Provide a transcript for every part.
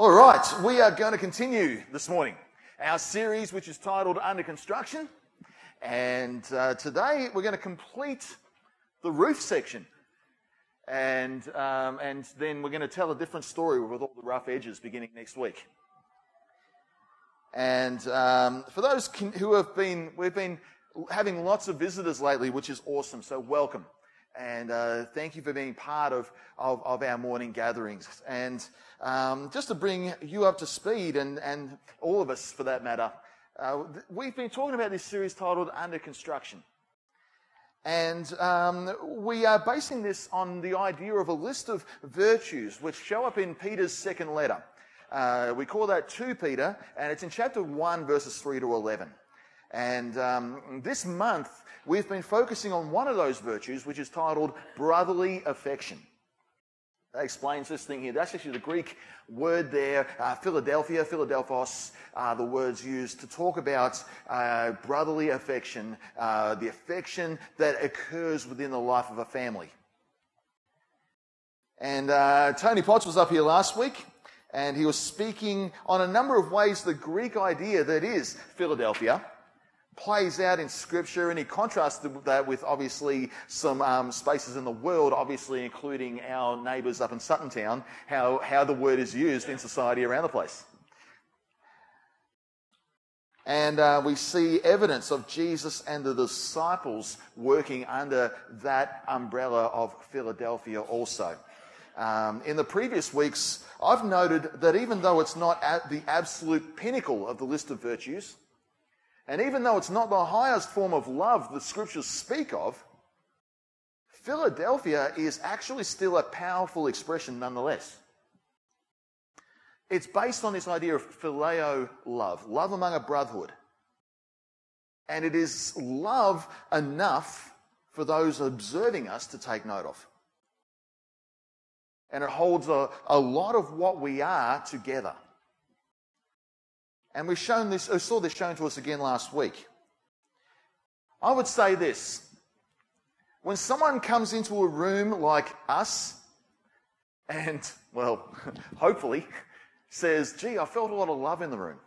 All right, we are going to continue this morning our series, which is titled Under Construction. And uh, today we're going to complete the roof section. And, um, and then we're going to tell a different story with all the rough edges beginning next week. And um, for those who have been, we've been having lots of visitors lately, which is awesome. So welcome. And uh, thank you for being part of, of, of our morning gatherings. And um, just to bring you up to speed, and, and all of us for that matter, uh, we've been talking about this series titled Under Construction. And um, we are basing this on the idea of a list of virtues which show up in Peter's second letter. Uh, we call that 2 Peter, and it's in chapter 1, verses 3 to 11. And um, this month, we've been focusing on one of those virtues, which is titled brotherly affection. That explains this thing here. That's actually the Greek word there, uh, Philadelphia, Philadelphos, are the words used to talk about uh, brotherly affection, uh, the affection that occurs within the life of a family. And uh, Tony Potts was up here last week, and he was speaking on a number of ways the Greek idea that is Philadelphia plays out in Scripture, and he contrasts that with obviously some um, spaces in the world, obviously including our neighbours up in Sutton Town, how, how the word is used in society around the place. And uh, we see evidence of Jesus and the disciples working under that umbrella of Philadelphia also. Um, in the previous weeks, I've noted that even though it's not at the absolute pinnacle of the list of virtues, and even though it's not the highest form of love the scriptures speak of, Philadelphia is actually still a powerful expression nonetheless. It's based on this idea of phileo love, love among a brotherhood. And it is love enough for those observing us to take note of. And it holds a, a lot of what we are together. And we've shown this, I saw this shown to us again last week. I would say this. When someone comes into a room like us and, well, hopefully, says, gee, I felt a lot of love in the room.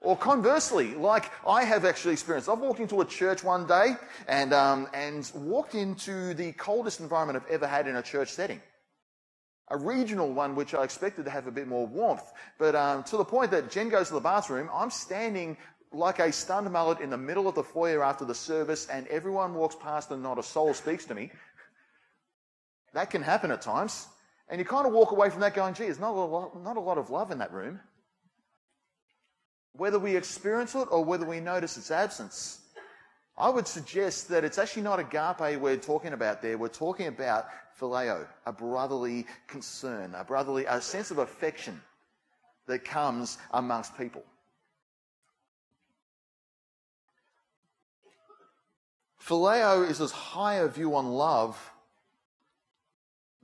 Or conversely, like I have actually experienced, I've walked into a church one day and, um, and walked into the coldest environment I've ever had in a church setting a regional one which I expected to have a bit more warmth. But um, to the point that Jen goes to the bathroom, I'm standing like a stunned mullet in the middle of the foyer after the service, and everyone walks past and not a soul speaks to me. That can happen at times. And you kind of walk away from that going, gee, there's not a lot, not a lot of love in that room. Whether we experience it or whether we notice its absence, I would suggest that it's actually not agape we're talking about there. We're talking about phileo, a brotherly concern, a brotherly, a sense of affection that comes amongst people. Phileo is as high a view on love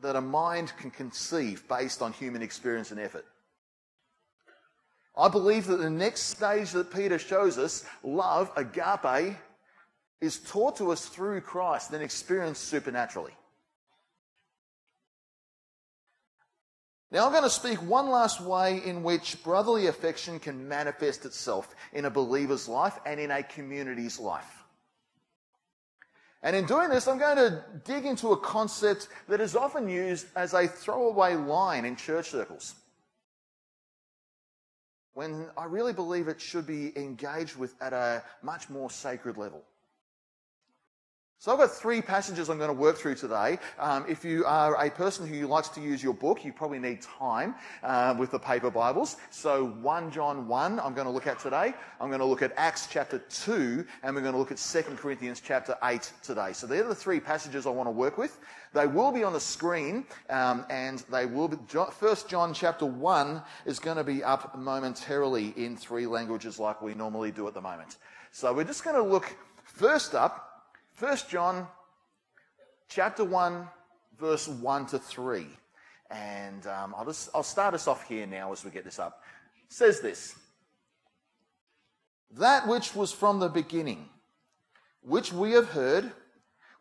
that a mind can conceive based on human experience and effort. I believe that the next stage that Peter shows us, love, agape, is taught to us through Christ and experienced supernaturally. Now, I'm going to speak one last way in which brotherly affection can manifest itself in a believer's life and in a community's life. And in doing this, I'm going to dig into a concept that is often used as a throwaway line in church circles. When I really believe it should be engaged with at a much more sacred level. So I've got three passages I'm going to work through today. Um, if you are a person who likes to use your book, you probably need time uh, with the paper Bibles. So 1 John 1 I'm going to look at today. I'm going to look at Acts chapter 2 and we're going to look at 2 Corinthians chapter 8 today. So they're the three passages I want to work with. They will be on the screen um, and they will be, 1 John chapter 1 is going to be up momentarily in three languages like we normally do at the moment. So we're just going to look first up 1 John chapter 1, verse 1 to 3. And um, I'll, just, I'll start us off here now as we get this up. It says this That which was from the beginning, which we have heard,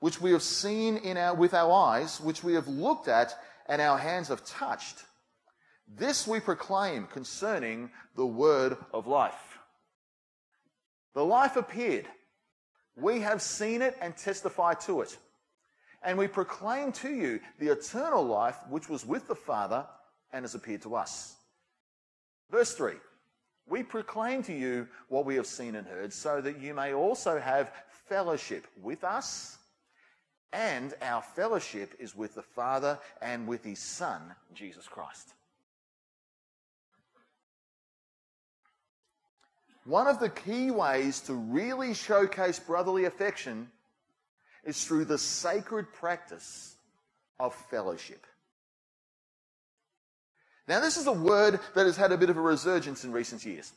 which we have seen in our, with our eyes, which we have looked at, and our hands have touched, This we proclaim concerning the word of life. The life appeared. We have seen it and testify to it. And we proclaim to you the eternal life which was with the Father and has appeared to us. Verse 3 We proclaim to you what we have seen and heard, so that you may also have fellowship with us. And our fellowship is with the Father and with his Son, Jesus Christ. One of the key ways to really showcase brotherly affection is through the sacred practice of fellowship. Now, this is a word that has had a bit of a resurgence in recent years.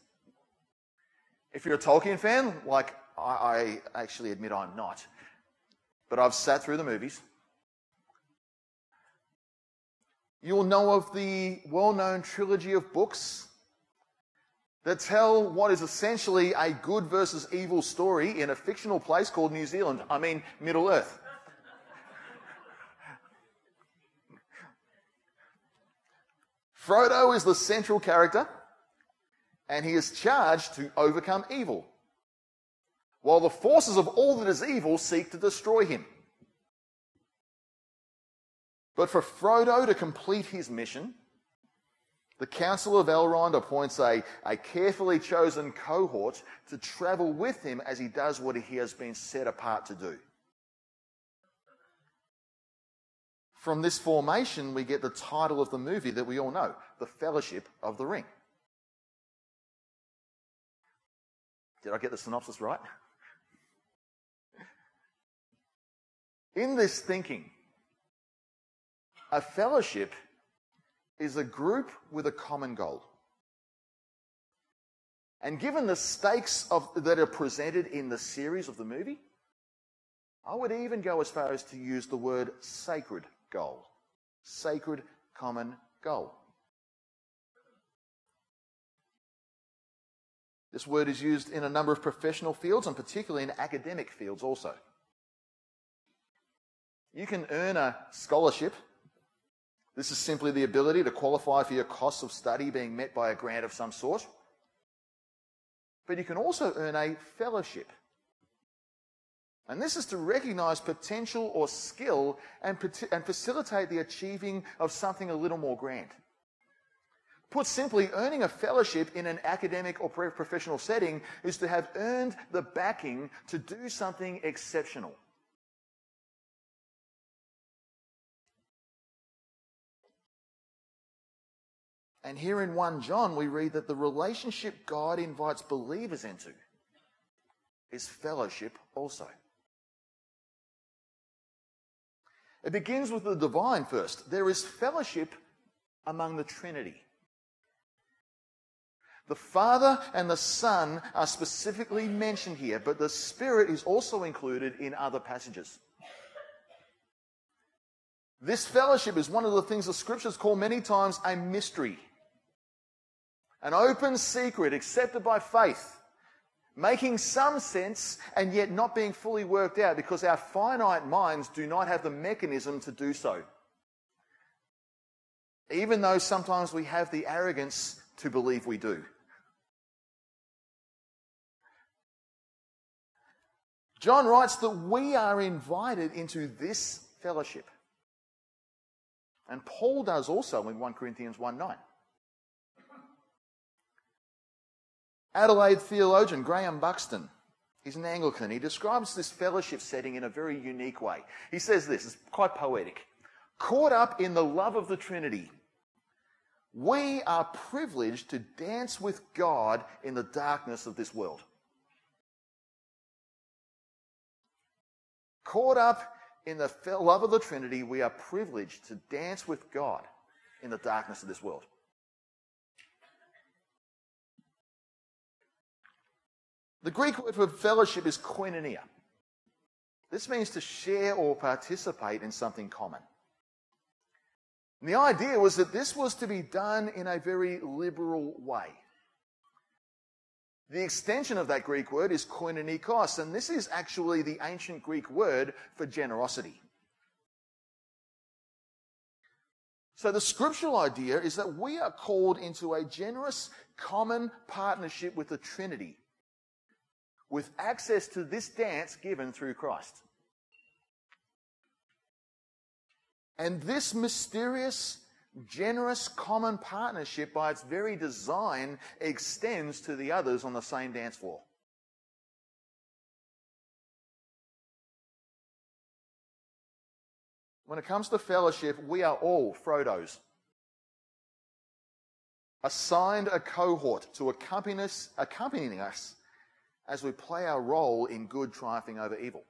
If you're a Tolkien fan, like I, I actually admit I'm not, but I've sat through the movies. You'll know of the well known trilogy of books that tell what is essentially a good versus evil story in a fictional place called New Zealand. I mean, Middle Earth. Frodo is the central character, and he is charged to overcome evil, while the forces of all that is evil seek to destroy him. But for Frodo to complete his mission, the Council of Elrond appoints a, a carefully chosen cohort to travel with him as he does what he has been set apart to do. From this formation, we get the title of the movie that we all know The Fellowship of the Ring. Did I get the synopsis right? In this thinking, a fellowship is a group with a common goal. And given the stakes of, that are presented in the series of the movie, I would even go as far as to use the word sacred goal. Sacred common goal. This word is used in a number of professional fields and particularly in academic fields also. You can earn a scholarship this is simply the ability to qualify for your costs of study being met by a grant of some sort. But you can also earn a fellowship. And this is to recognize potential or skill and, and facilitate the achieving of something a little more grand. Put simply, earning a fellowship in an academic or professional setting is to have earned the backing to do something exceptional. And here in 1 John, we read that the relationship God invites believers into is fellowship also. It begins with the divine first. There is fellowship among the Trinity. The Father and the Son are specifically mentioned here, but the Spirit is also included in other passages. This fellowship is one of the things the scriptures call many times a mystery an open secret accepted by faith, making some sense and yet not being fully worked out because our finite minds do not have the mechanism to do so. Even though sometimes we have the arrogance to believe we do. John writes that we are invited into this fellowship. And Paul does also in 1 Corinthians 1 9. Adelaide theologian Graham Buxton, he's an Anglican, he describes this fellowship setting in a very unique way. He says this, it's quite poetic. Caught up in the love of the Trinity, we are privileged to dance with God in the darkness of this world. Caught up in the love of the Trinity, we are privileged to dance with God in the darkness of this world. The Greek word for fellowship is koinonia. This means to share or participate in something common. And the idea was that this was to be done in a very liberal way. The extension of that Greek word is koinonikos, and this is actually the ancient Greek word for generosity. So the scriptural idea is that we are called into a generous common partnership with the Trinity with access to this dance given through Christ. And this mysterious, generous common partnership, by its very design, extends to the others on the same dance floor. When it comes to fellowship, we are all Frodos. Assigned a cohort to accompany us, accompanying us as we play our role in good triumphing over evil.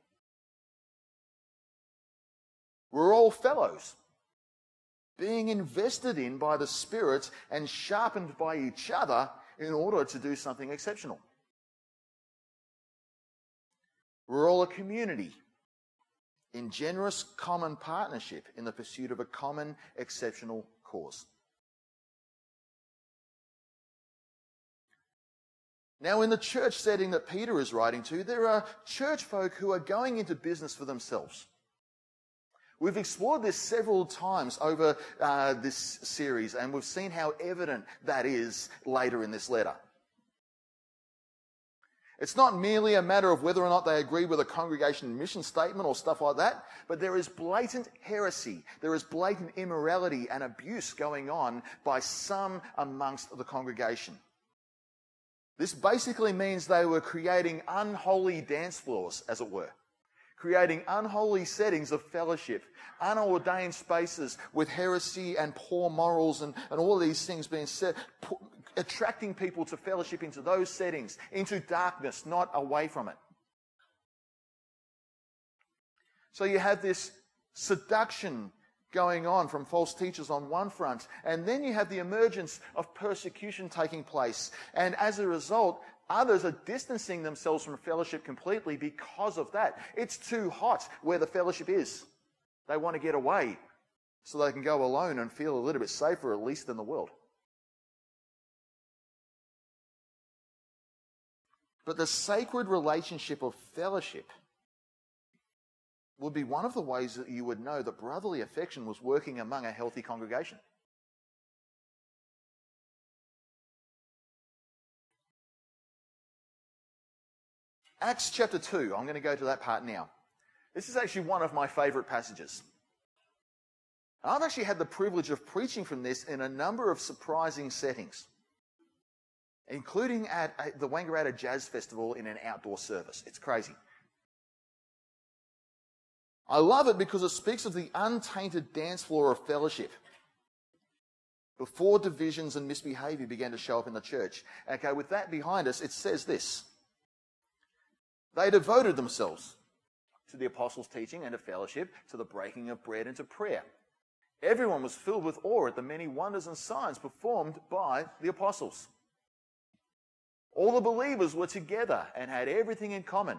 We're all fellows, being invested in by the Spirit and sharpened by each other in order to do something exceptional. We're all a community in generous common partnership in the pursuit of a common exceptional cause. Now, in the church setting that Peter is writing to, there are church folk who are going into business for themselves. We've explored this several times over uh, this series, and we've seen how evident that is later in this letter. It's not merely a matter of whether or not they agree with a congregation mission statement or stuff like that, but there is blatant heresy, there is blatant immorality and abuse going on by some amongst the congregation. This basically means they were creating unholy dance floors, as it were. Creating unholy settings of fellowship, unordained spaces with heresy and poor morals and, and all these things being set, attracting people to fellowship into those settings, into darkness, not away from it. So you have this seduction going on from false teachers on one front, and then you have the emergence of persecution taking place. And as a result, others are distancing themselves from fellowship completely because of that. It's too hot where the fellowship is. They want to get away so they can go alone and feel a little bit safer, at least in the world. But the sacred relationship of fellowship would be one of the ways that you would know that brotherly affection was working among a healthy congregation. Acts chapter 2, I'm going to go to that part now. This is actually one of my favorite passages. I've actually had the privilege of preaching from this in a number of surprising settings, including at the Wangaratta Jazz Festival in an outdoor service. It's crazy. I love it because it speaks of the untainted dance floor of fellowship. Before divisions and misbehavior began to show up in the church. Okay, with that behind us, it says this. They devoted themselves to the apostles' teaching and to fellowship, to the breaking of bread and to prayer. Everyone was filled with awe at the many wonders and signs performed by the apostles. All the believers were together and had everything in common.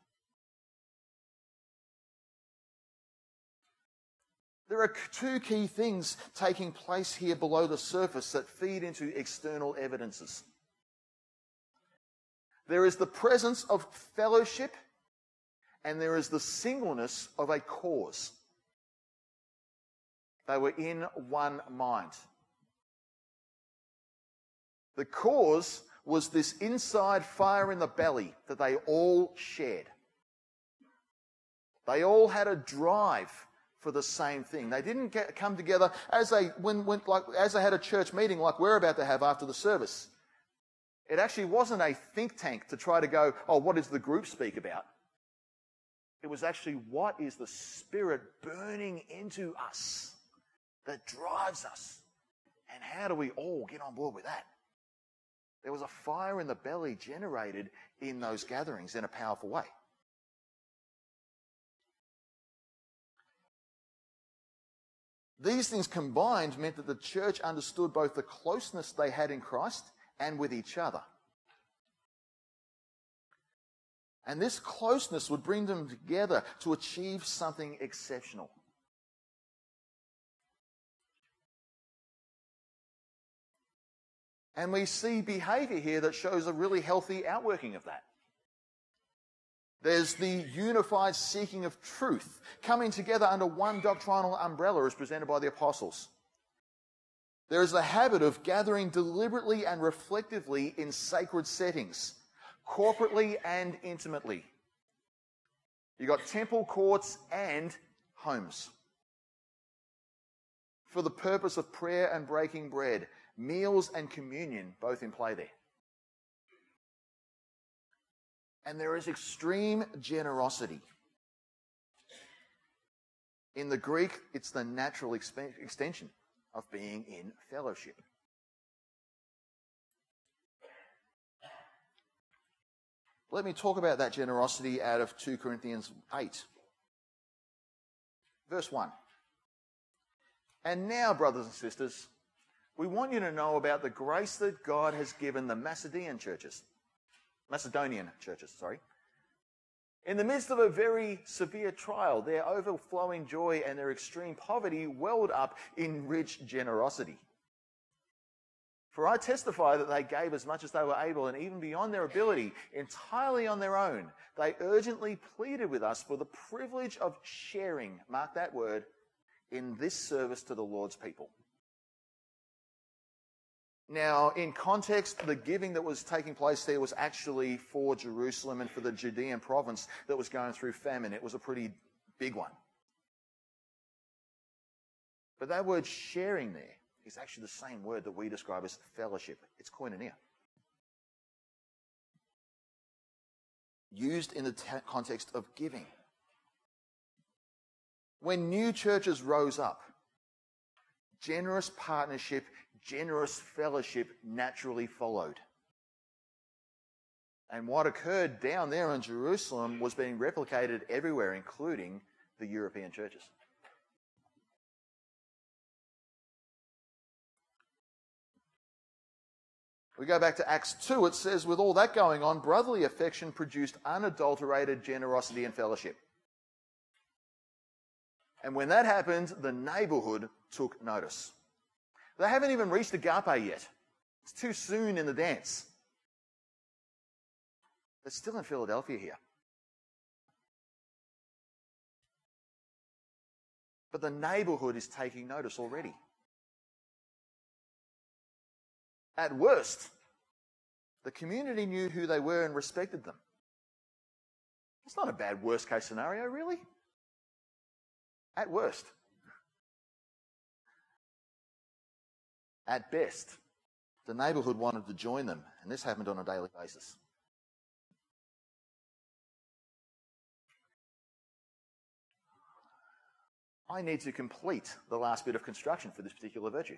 There are two key things taking place here below the surface that feed into external evidences. There is the presence of fellowship, and there is the singleness of a cause. They were in one mind. The cause was this inside fire in the belly that they all shared. They all had a drive for the same thing. They didn't get, come together as they when, when like as they had a church meeting like we're about to have after the service. It actually wasn't a think tank to try to go, oh, what does the group speak about? It was actually what is the Spirit burning into us that drives us? And how do we all get on board with that? There was a fire in the belly generated in those gatherings in a powerful way. These things combined meant that the church understood both the closeness they had in Christ and with each other. And this closeness would bring them together to achieve something exceptional. And we see behavior here that shows a really healthy outworking of that. There's the unified seeking of truth, coming together under one doctrinal umbrella as presented by the apostles. There is the habit of gathering deliberately and reflectively in sacred settings, corporately and intimately. You've got temple courts and homes. For the purpose of prayer and breaking bread, meals and communion both in play there. And there is extreme generosity. In the Greek, it's the natural exp- extension of being in fellowship. Let me talk about that generosity out of 2 Corinthians 8. Verse 1. And now, brothers and sisters, we want you to know about the grace that God has given the Macedonian churches. Macedonian churches, sorry. In the midst of a very severe trial, their overflowing joy and their extreme poverty welled up in rich generosity. For I testify that they gave as much as they were able and even beyond their ability, entirely on their own. They urgently pleaded with us for the privilege of sharing, mark that word, in this service to the Lord's people. Now, in context, the giving that was taking place there was actually for Jerusalem and for the Judean province that was going through famine. It was a pretty big one. But that word sharing there is actually the same word that we describe as fellowship. It's koinonia. Used in the t- context of giving. When new churches rose up, generous partnership generous fellowship naturally followed. And what occurred down there in Jerusalem was being replicated everywhere, including the European churches. We go back to Acts 2, it says, with all that going on, brotherly affection produced unadulterated generosity and fellowship. And when that happened, the neighborhood took notice. They haven't even reached agape yet. It's too soon in the dance. They're still in Philadelphia here. But the neighborhood is taking notice already. At worst, the community knew who they were and respected them. It's not a bad worst case scenario, really. At worst. At best, the neighbourhood wanted to join them, and this happened on a daily basis. I need to complete the last bit of construction for this particular virtue.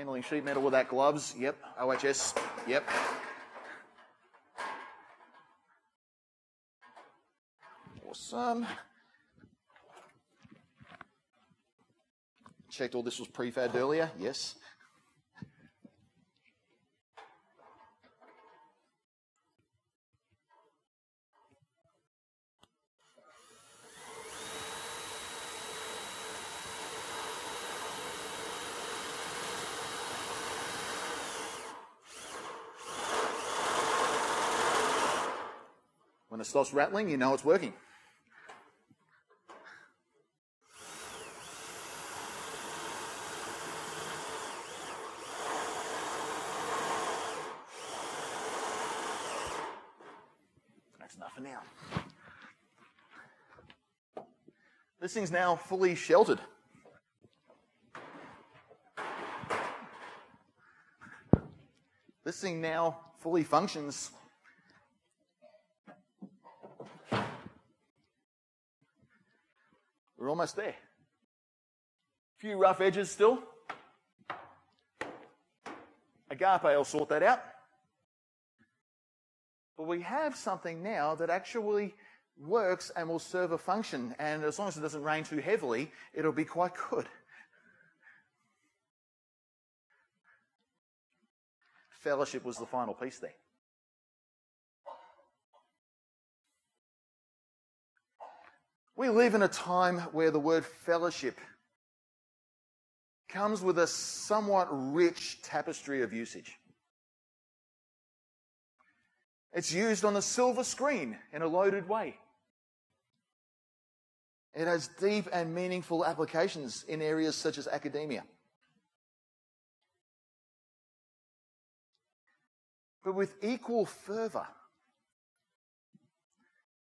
Handling sheet metal with that gloves. Yep. OHS. Yep. Awesome. Checked all this was prefabbed earlier. Yes. When it stops rattling, you know it's working. That's enough for now. This thing's now fully sheltered. This thing now fully functions We're almost there. A few rough edges still. Agape will sort that out. But we have something now that actually works and will serve a function. And as long as it doesn't rain too heavily, it'll be quite good. Fellowship was the final piece there. We live in a time where the word fellowship comes with a somewhat rich tapestry of usage. It's used on a silver screen in a loaded way. It has deep and meaningful applications in areas such as academia. But with equal fervour,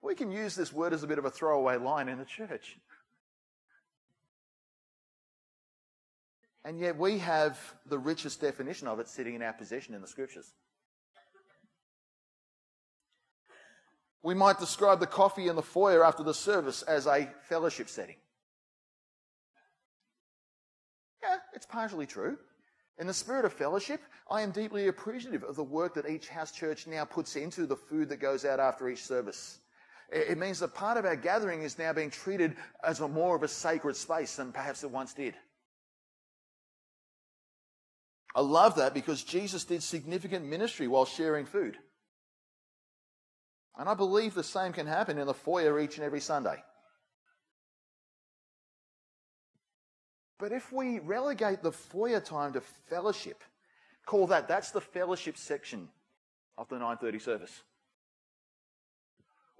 we can use this word as a bit of a throwaway line in the church. And yet we have the richest definition of it sitting in our possession in the scriptures. We might describe the coffee in the foyer after the service as a fellowship setting. Yeah, it's partially true. In the spirit of fellowship, I am deeply appreciative of the work that each house church now puts into the food that goes out after each service. It means that part of our gathering is now being treated as a more of a sacred space than perhaps it once did. I love that because Jesus did significant ministry while sharing food. And I believe the same can happen in the foyer each and every Sunday. But if we relegate the foyer time to fellowship, call that, that's the fellowship section of the 9.30 service.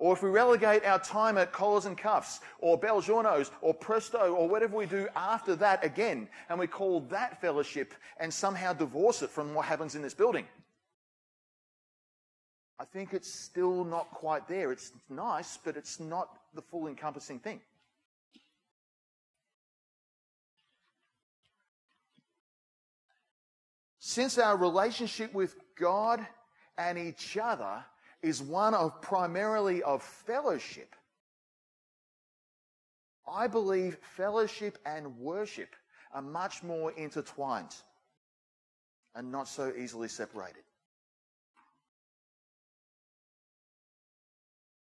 Or if we relegate our time at collars and cuffs, or Belgiornos, or Presto, or whatever we do after that again, and we call that fellowship and somehow divorce it from what happens in this building. I think it's still not quite there. It's nice, but it's not the full encompassing thing. Since our relationship with God and each other is one of primarily of fellowship, I believe fellowship and worship are much more intertwined and not so easily separated.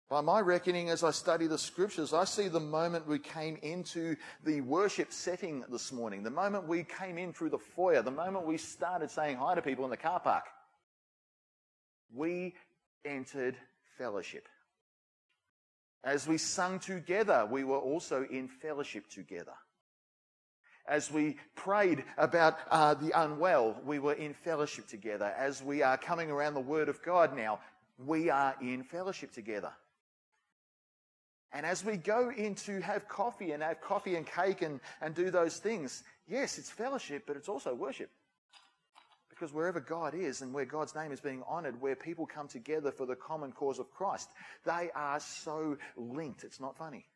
By my reckoning, as I study the scriptures, I see the moment we came into the worship setting this morning, the moment we came in through the foyer, the moment we started saying hi to people in the car park. We entered fellowship. As we sung together, we were also in fellowship together. As we prayed about uh, the unwell, we were in fellowship together. As we are coming around the Word of God now, we are in fellowship together. And as we go in to have coffee and have coffee and cake and, and do those things, yes, it's fellowship, but it's also worship. Because wherever God is and where God's name is being honored, where people come together for the common cause of Christ, they are so linked. It's not funny.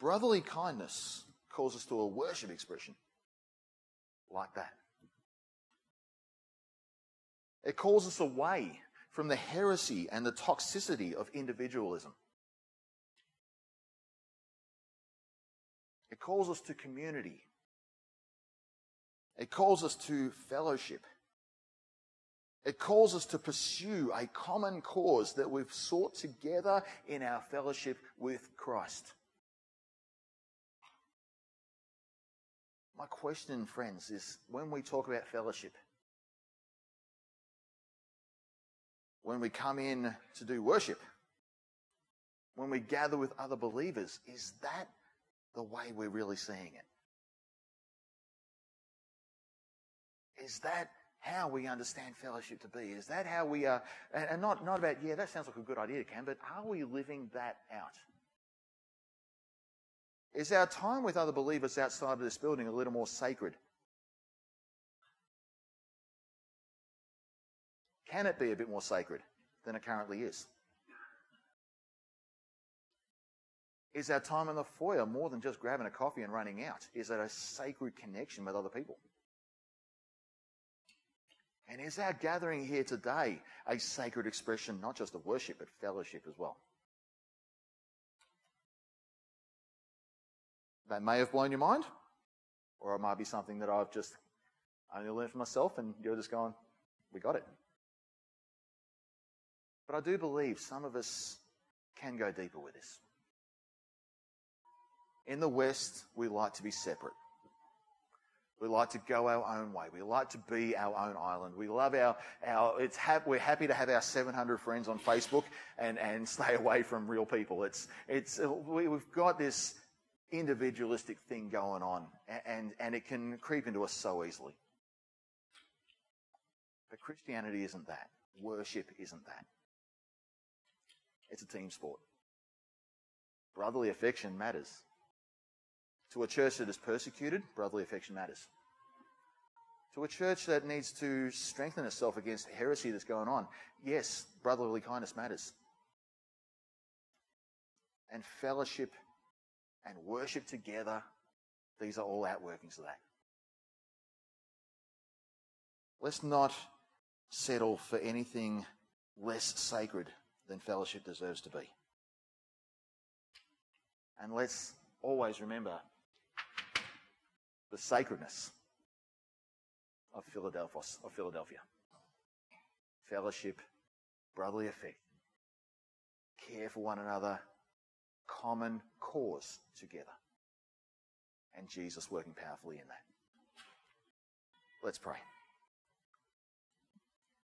Brotherly kindness calls us to a worship expression like that. It calls us away from the heresy and the toxicity of individualism. Calls us to community. It calls us to fellowship. It calls us to pursue a common cause that we've sought together in our fellowship with Christ. My question, friends, is when we talk about fellowship, when we come in to do worship, when we gather with other believers, is that the way we're really seeing it? Is that how we understand fellowship to be? Is that how we are, and not, not about, yeah, that sounds like a good idea, Cam, but are we living that out? Is our time with other believers outside of this building a little more sacred Can it be a bit more sacred than it currently is? Is our time in the foyer more than just grabbing a coffee and running out? Is it a sacred connection with other people? And is our gathering here today a sacred expression, not just of worship, but fellowship as well? That may have blown your mind, or it might be something that I've just only learned for myself and you're just going, we got it. But I do believe some of us can go deeper with this. In the West, we like to be separate. We like to go our own way. We like to be our own island. We love our, our it's ha- we're happy to have our 700 friends on Facebook and, and stay away from real people. It's, it's, uh, we, we've got this individualistic thing going on and, and it can creep into us so easily. But Christianity isn't that. Worship isn't that. It's a team sport. Brotherly affection matters. To a church that is persecuted, brotherly affection matters. To a church that needs to strengthen itself against heresy that's going on, yes, brotherly kindness matters. And fellowship and worship together, these are all outworkings of that. Let's not settle for anything less sacred than fellowship deserves to be. And let's always remember the sacredness of Philadelphia, of Philadelphia. Fellowship, brotherly affection, care for one another, common cause together. And Jesus working powerfully in that. Let's pray.